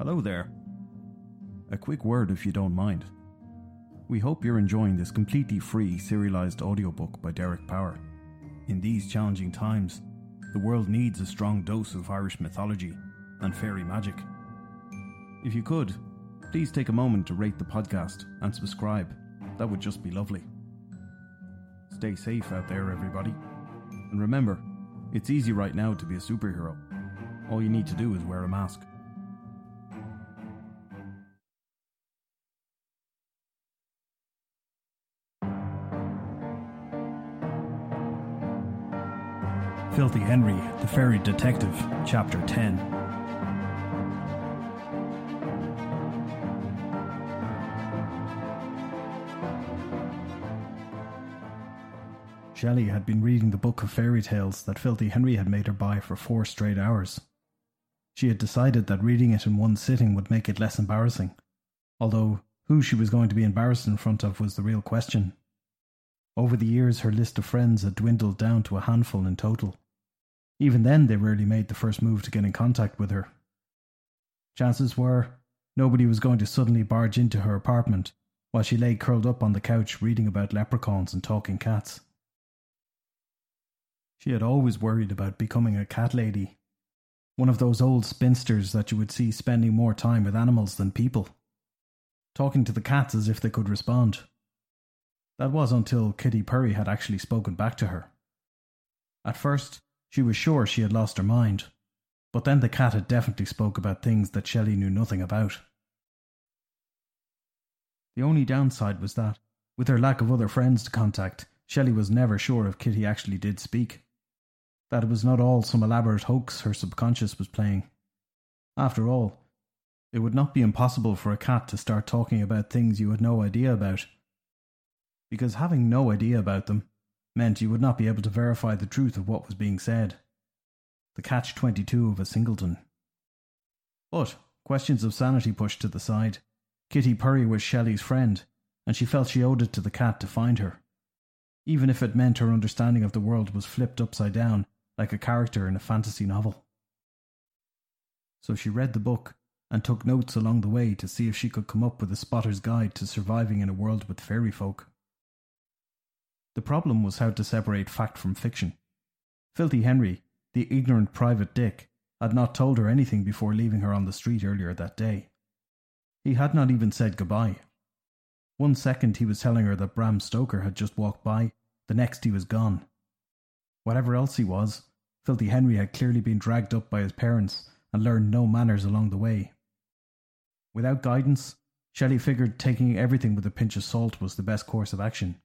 Hello there. A quick word if you don't mind. We hope you're enjoying this completely free serialized audiobook by Derek Power. In these challenging times, the world needs a strong dose of Irish mythology and fairy magic. If you could, please take a moment to rate the podcast and subscribe. That would just be lovely. Stay safe out there, everybody. And remember, it's easy right now to be a superhero. All you need to do is wear a mask. Filthy Henry, the Fairy Detective, Chapter 10. Shelley had been reading the book of fairy tales that Filthy Henry had made her buy for four straight hours. She had decided that reading it in one sitting would make it less embarrassing, although who she was going to be embarrassed in front of was the real question. Over the years, her list of friends had dwindled down to a handful in total. Even then, they rarely made the first move to get in contact with her. Chances were, nobody was going to suddenly barge into her apartment while she lay curled up on the couch reading about leprechauns and talking cats. She had always worried about becoming a cat lady, one of those old spinsters that you would see spending more time with animals than people, talking to the cats as if they could respond. That was until Kitty Purry had actually spoken back to her. At first, she was sure she had lost her mind, but then the cat had definitely spoke about things that Shelley knew nothing about. The only downside was that, with her lack of other friends to contact, Shelley was never sure if Kitty actually did speak that it was not all some elaborate hoax her subconscious was playing. After all, it would not be impossible for a cat to start talking about things you had no idea about. Because having no idea about them meant you would not be able to verify the truth of what was being said. The catch 22 of a singleton. But, questions of sanity pushed to the side, Kitty Purry was Shelley's friend, and she felt she owed it to the cat to find her. Even if it meant her understanding of the world was flipped upside down like a character in a fantasy novel. So she read the book and took notes along the way to see if she could come up with a spotter's guide to surviving in a world with fairy folk. The problem was how to separate fact from fiction. Filthy Henry, the ignorant private dick, had not told her anything before leaving her on the street earlier that day. He had not even said goodbye. One second he was telling her that Bram Stoker had just walked by, the next he was gone. Whatever else he was, Filthy Henry had clearly been dragged up by his parents and learned no manners along the way. Without guidance, Shelley figured taking everything with a pinch of salt was the best course of action.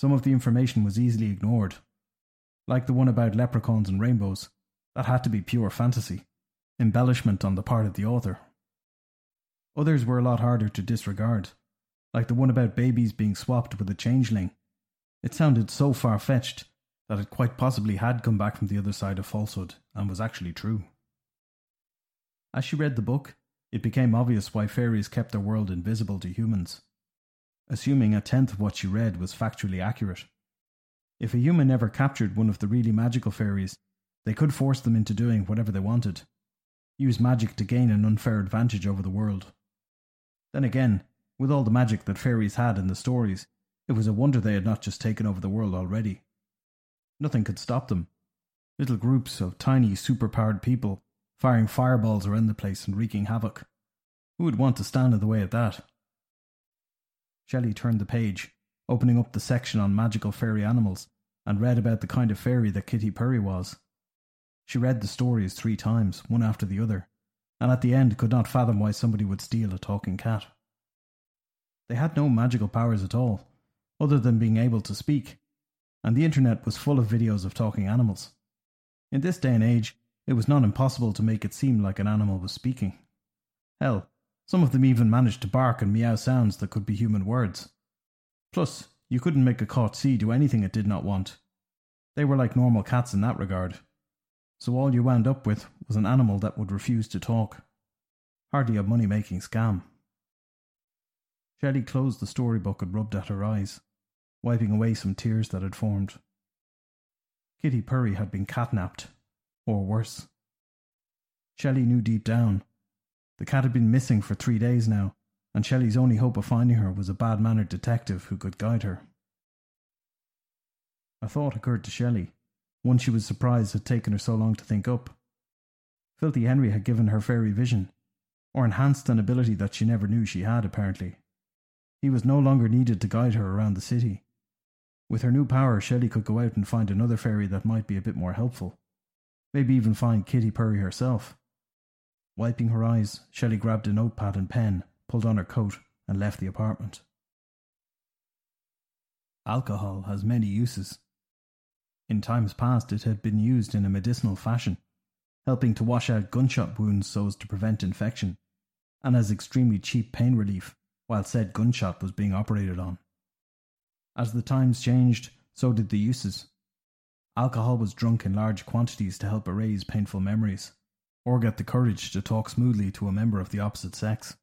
Some of the information was easily ignored, like the one about leprechauns and rainbows. That had to be pure fantasy, embellishment on the part of the author. Others were a lot harder to disregard, like the one about babies being swapped with a changeling. It sounded so far fetched that it quite possibly had come back from the other side of falsehood and was actually true. As she read the book, it became obvious why fairies kept their world invisible to humans, assuming a tenth of what she read was factually accurate. If a human ever captured one of the really magical fairies, they could force them into doing whatever they wanted, use magic to gain an unfair advantage over the world. Then again, with all the magic that fairies had in the stories, it was a wonder they had not just taken over the world already. Nothing could stop them. Little groups of tiny, superpowered people firing fireballs around the place and wreaking havoc. Who would want to stand in the way of that? Shelley turned the page, opening up the section on magical fairy animals, and read about the kind of fairy that Kitty Purry was. She read the stories three times, one after the other, and at the end could not fathom why somebody would steal a talking cat. They had no magical powers at all, other than being able to speak, and the internet was full of videos of talking animals. In this day and age, it was not impossible to make it seem like an animal was speaking. Hell, some of them even managed to bark and meow sounds that could be human words. Plus, you couldn't make a caught C do anything it did not want. They were like normal cats in that regard. So all you wound up with was an animal that would refuse to talk. Hardly a money making scam. Shelley closed the storybook and rubbed at her eyes wiping away some tears that had formed. Kitty Purry had been catnapped, or worse. Shelley knew deep down The cat had been missing for three days now, and Shelley's only hope of finding her was a bad mannered detective who could guide her. A thought occurred to Shelley, one she was surprised had taken her so long to think up. Filthy Henry had given her fairy vision, or enhanced an ability that she never knew she had, apparently. He was no longer needed to guide her around the city. With her new power, Shelley could go out and find another fairy that might be a bit more helpful. Maybe even find Kitty Purry herself. Wiping her eyes, Shelley grabbed a notepad and pen, pulled on her coat, and left the apartment. Alcohol has many uses. In times past, it had been used in a medicinal fashion, helping to wash out gunshot wounds so as to prevent infection, and as extremely cheap pain relief while said gunshot was being operated on. As the times changed, so did the uses. Alcohol was drunk in large quantities to help erase painful memories, or get the courage to talk smoothly to a member of the opposite sex.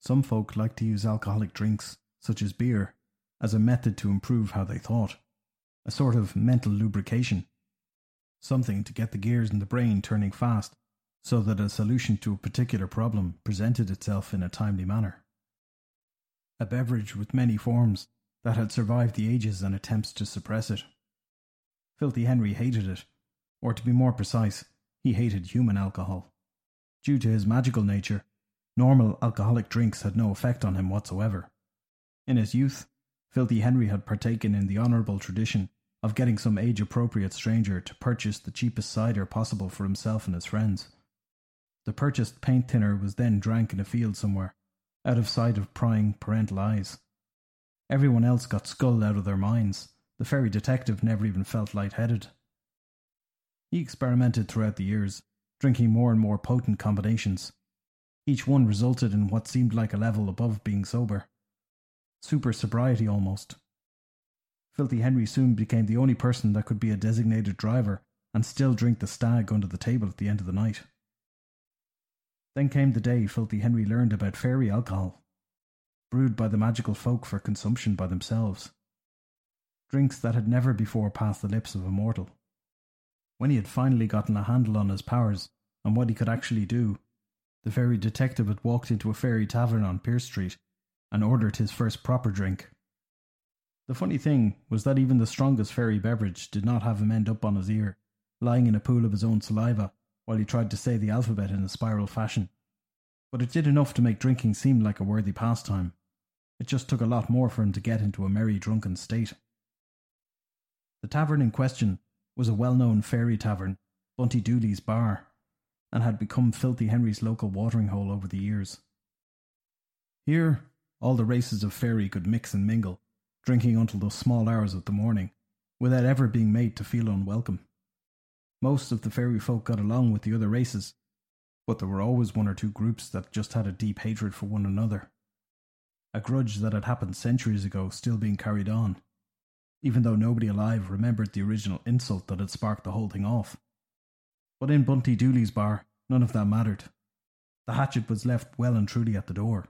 Some folk liked to use alcoholic drinks, such as beer, as a method to improve how they thought, a sort of mental lubrication, something to get the gears in the brain turning fast so that a solution to a particular problem presented itself in a timely manner. A beverage with many forms that had survived the ages and attempts to suppress it. Filthy Henry hated it, or to be more precise, he hated human alcohol. Due to his magical nature, normal alcoholic drinks had no effect on him whatsoever. In his youth, Filthy Henry had partaken in the honourable tradition of getting some age appropriate stranger to purchase the cheapest cider possible for himself and his friends. The purchased paint thinner was then drank in a field somewhere, out of sight of prying parental eyes. Everyone else got sculled out of their minds. The fairy detective never even felt light-headed. He experimented throughout the years, drinking more and more potent combinations. Each one resulted in what seemed like a level above being sober. Super sobriety almost. Filthy Henry soon became the only person that could be a designated driver and still drink the stag under the table at the end of the night. Then came the day Filthy Henry learned about fairy alcohol, brewed by the magical folk for consumption by themselves. Drinks that had never before passed the lips of a mortal. When he had finally gotten a handle on his powers and what he could actually do, the fairy detective had walked into a fairy tavern on Pearse Street and ordered his first proper drink. The funny thing was that even the strongest fairy beverage did not have him end up on his ear, lying in a pool of his own saliva while he tried to say the alphabet in a spiral fashion. But it did enough to make drinking seem like a worthy pastime. It just took a lot more for him to get into a merry drunken state. The tavern in question was a well known fairy tavern, Bunty Dooley's Bar, and had become Filthy Henry's local watering hole over the years. Here, all the races of fairy could mix and mingle, drinking until the small hours of the morning, without ever being made to feel unwelcome. Most of the fairy folk got along with the other races, but there were always one or two groups that just had a deep hatred for one another. A grudge that had happened centuries ago still being carried on, even though nobody alive remembered the original insult that had sparked the whole thing off. But in Bunty Dooley's bar, none of that mattered. The hatchet was left well and truly at the door.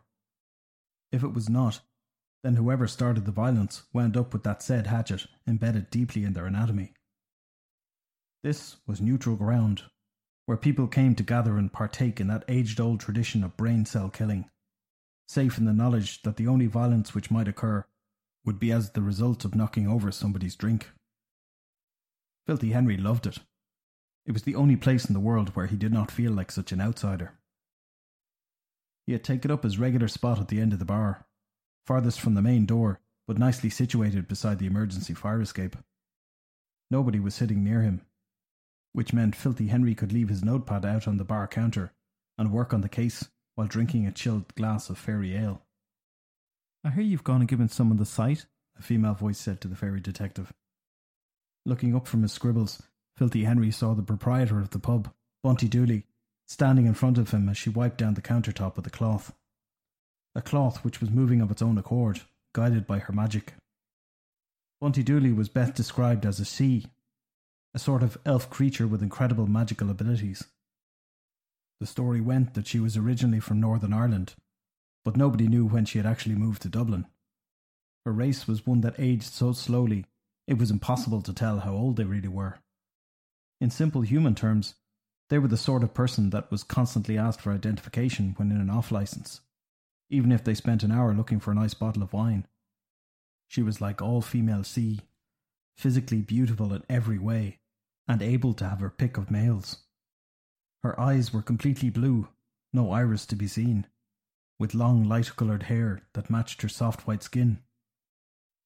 If it was not, then whoever started the violence wound up with that said hatchet embedded deeply in their anatomy. This was neutral ground, where people came to gather and partake in that aged old tradition of brain cell killing, safe in the knowledge that the only violence which might occur would be as the result of knocking over somebody's drink. Filthy Henry loved it. It was the only place in the world where he did not feel like such an outsider. He had taken up his regular spot at the end of the bar, farthest from the main door, but nicely situated beside the emergency fire escape. Nobody was sitting near him, which meant Filthy Henry could leave his notepad out on the bar counter and work on the case while drinking a chilled glass of fairy ale. I hear you've gone and given someone the sight, a female voice said to the fairy detective. Looking up from his scribbles, Filthy Henry saw the proprietor of the pub, Bunty Dooley, standing in front of him as she wiped down the countertop with a cloth a cloth which was moving of its own accord, guided by her magic. Bunty Dooley was best described as a Sidhe, a sort of elf creature with incredible magical abilities. The story went that she was originally from Northern Ireland, but nobody knew when she had actually moved to Dublin. Her race was one that aged so slowly it was impossible to tell how old they really were. In simple human terms, They were the sort of person that was constantly asked for identification when in an off license, even if they spent an hour looking for a nice bottle of wine. She was like all female Sidhe, physically beautiful in every way, and able to have her pick of males. Her eyes were completely blue, no iris to be seen, with long light coloured hair that matched her soft white skin.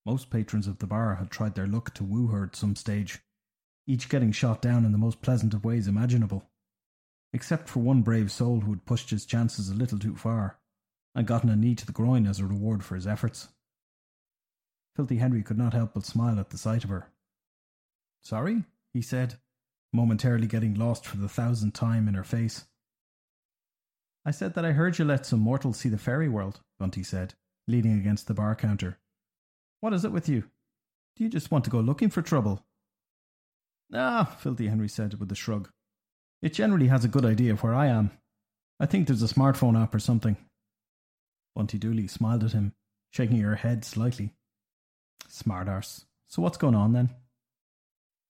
Most patrons of the bar had tried their luck to woo her at some stage, each getting shot down in the most pleasant of ways imaginable, except for one brave soul who had pushed his chances a little too far and gotten a knee to the groin as a reward for his efforts. Filthy Henry could not help but smile at the sight of her. Sorry? he said, momentarily getting lost for the thousandth time in her face. I said that I heard you let some mortals see the fairy world, Bunty said, leaning against the bar counter. What is it with you? Do you just want to go looking for trouble? Ah, Filthy Henry said with a shrug. It generally has a good idea of where I am. I think there's a smartphone app or something. Bunty Dooley smiled at him, shaking her head slightly. Smart arse. So what's going on then?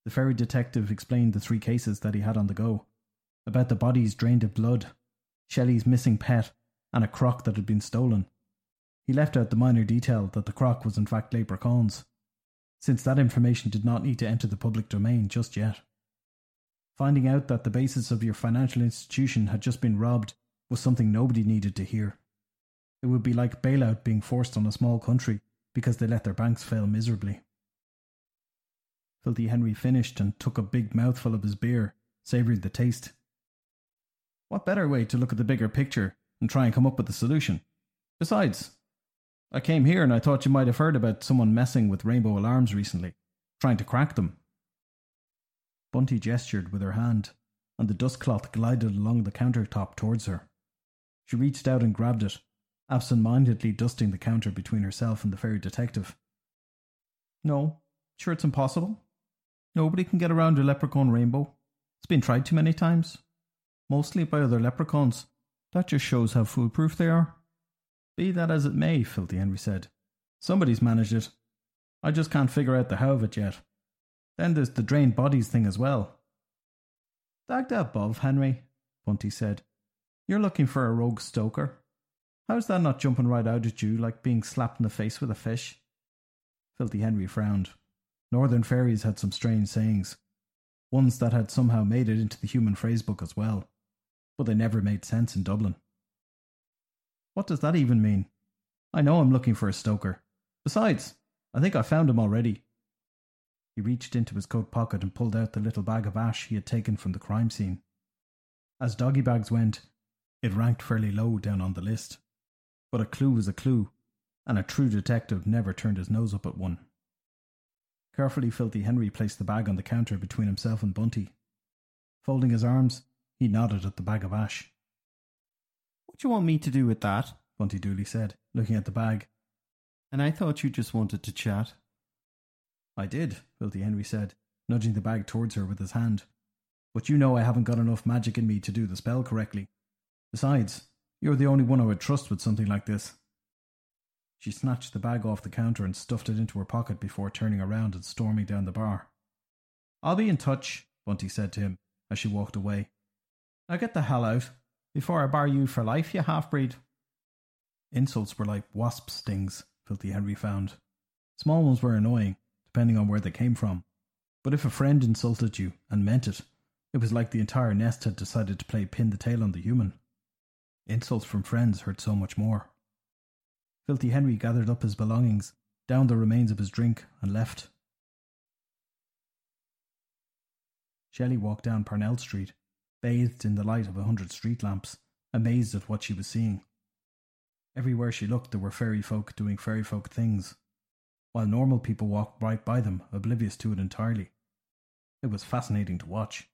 The fairy detective explained the three cases that he had on the go about the bodies drained of blood, Shelley's missing pet, and a crock that had been stolen. He left out the minor detail that the crock was in fact Leprechaun's, since that information did not need to enter the public domain just yet. Finding out that the basis of your financial institution had just been robbed was something nobody needed to hear. It would be like bailout being forced on a small country because they let their banks fail miserably. Filthy Henry finished and took a big mouthful of his beer, savouring the taste. What better way to look at the bigger picture and try and come up with a solution? Besides, I came here and I thought you might have heard about someone messing with rainbow alarms recently, trying to crack them. Bunty gestured with her hand, and the dust cloth glided along the countertop towards her. She reached out and grabbed it, absent mindedly dusting the counter between herself and the fairy detective. No, sure it's impossible. Nobody can get around a leprechaun rainbow. It's been tried too many times. Mostly by other leprechauns. That just shows how foolproof they are. Be that as it may, Filthy Henry said. Somebody's managed it. I just can't figure out the how of it yet. Then there's the drained bodies thing as well. Dag that above, Henry, Bunty said. You're looking for a rogue stoker. How's that not jumping right out at you like being slapped in the face with a fish? Filthy Henry frowned. Northern fairies had some strange sayings, ones that had somehow made it into the human phrase book as well, but they never made sense in Dublin. What does that even mean? I know I'm looking for a stoker. Besides, I think I found him already. He reached into his coat pocket and pulled out the little bag of ash he had taken from the crime scene. As doggy bags went, it ranked fairly low down on the list. But a clue was a clue, and a true detective never turned his nose up at one. Carefully, Filthy Henry placed the bag on the counter between himself and Bunty. Folding his arms, he nodded at the bag of ash. What do you want me to do with that? Bunty Dooley said, looking at the bag. And I thought you just wanted to chat. I did, Filthy Henry said, nudging the bag towards her with his hand. But you know I haven't got enough magic in me to do the spell correctly. Besides, you're the only one I would trust with something like this. She snatched the bag off the counter and stuffed it into her pocket before turning around and storming down the bar. I'll be in touch, Bunty said to him as she walked away. Now get the hell out, before I bar you for life, you half breed. Insults were like wasp stings, Filthy Henry found. Small ones were annoying, depending on where they came from. But if a friend insulted you and meant it, it was like the entire nest had decided to play pin the tail on the human. Insults from friends hurt so much more. Filthy Henry gathered up his belongings, downed the remains of his drink, and left. Shelley walked down Parnell Street, bathed in the light of a hundred street lamps, amazed at what she was seeing. Everywhere she looked, there were fairy folk doing fairy folk things, while normal people walked right by them, oblivious to it entirely. It was fascinating to watch.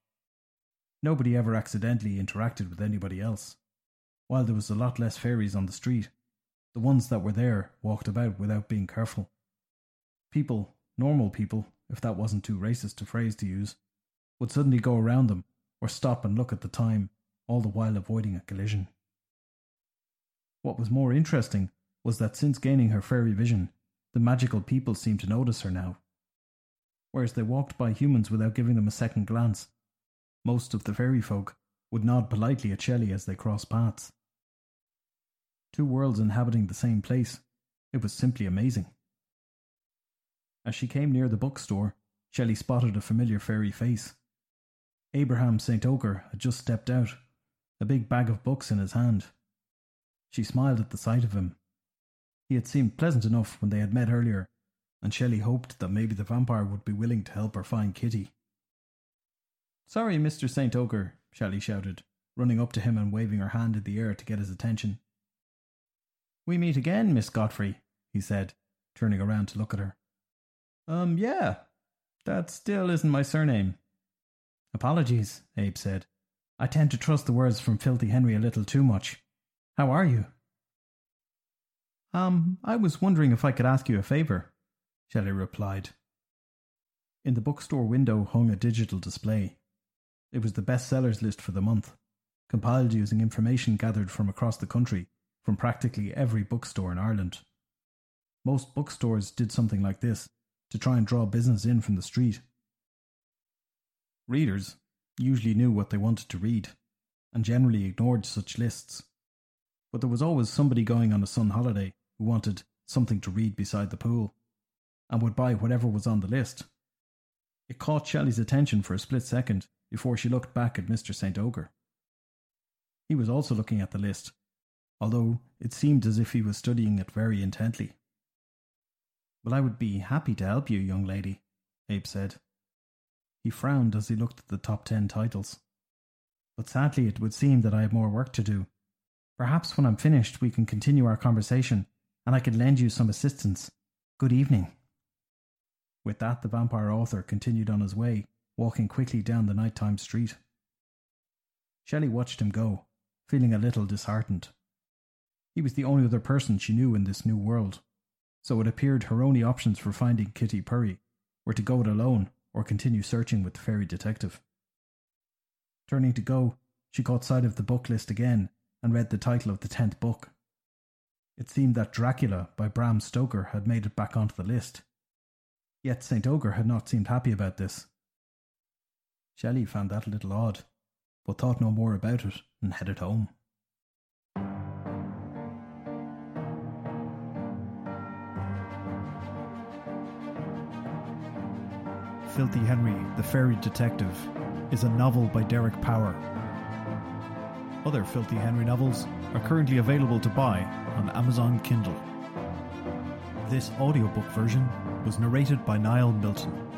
Nobody ever accidentally interacted with anybody else. While there was a lot less fairies on the street, the ones that were there walked about without being careful. People, normal people, if that wasn't too racist a phrase to use, would suddenly go around them or stop and look at the time, all the while avoiding a collision. What was more interesting was that since gaining her fairy vision, the magical people seemed to notice her now. Whereas they walked by humans without giving them a second glance, most of the fairy folk would nod politely at Shelley as they crossed paths. Two worlds inhabiting the same place. It was simply amazing. As she came near the bookstore, Shelley spotted a familiar fairy face. Abraham Stoker had just stepped out, a big bag of books in his hand. She smiled at the sight of him. He had seemed pleasant enough when they had met earlier, and Shelley hoped that maybe the vampire would be willing to help her find Kitty. Sorry, Mr. Stoker, Shelley shouted, running up to him and waving her hand in the air to get his attention. We meet again, Miss Godfrey, he said, turning around to look at her. Um, yeah. That still isn't my surname. Apologies, Abe said. I tend to trust the words from Filthy Henry a little too much. How are you? Um, I was wondering if I could ask you a favour, Shelley replied. In the bookstore window hung a digital display. It was the bestsellers list for the month, compiled using information gathered from across the country from practically every bookstore in Ireland. Most bookstores did something like this to try and draw business in from the street. Readers usually knew what they wanted to read and generally ignored such lists. But there was always somebody going on a sun holiday who wanted something to read beside the pool and would buy whatever was on the list. It caught Shelley's attention for a split second before she looked back at Mr. Stoker. He was also looking at the list, although it seemed as if he was studying it very intently. Well, I would be happy to help you, young lady, Abe said. He frowned as he looked at the top ten titles. But sadly, it would seem that I have more work to do. Perhaps when I'm finished, we can continue our conversation, and I can lend you some assistance. Good evening. With that, the vampire author continued on his way, walking quickly down the nighttime street. Shelley watched him go, feeling a little disheartened. He was the only other person she knew in this new world, so it appeared her only options for finding Kitty Purry were to go it alone or continue searching with the fairy detective. Turning to go, she caught sight of the book list again and read the title of the tenth book. It seemed that Dracula by Bram Stoker had made it back onto the list. Yet Stoker had not seemed happy about this. Shelley found that a little odd, but thought no more about it and headed home. Filthy Henry, the Fairy Detective, is a novel by Derek Power. Other Filthy Henry novels are currently available to buy on Amazon Kindle. This audiobook version was narrated by Niall Milton.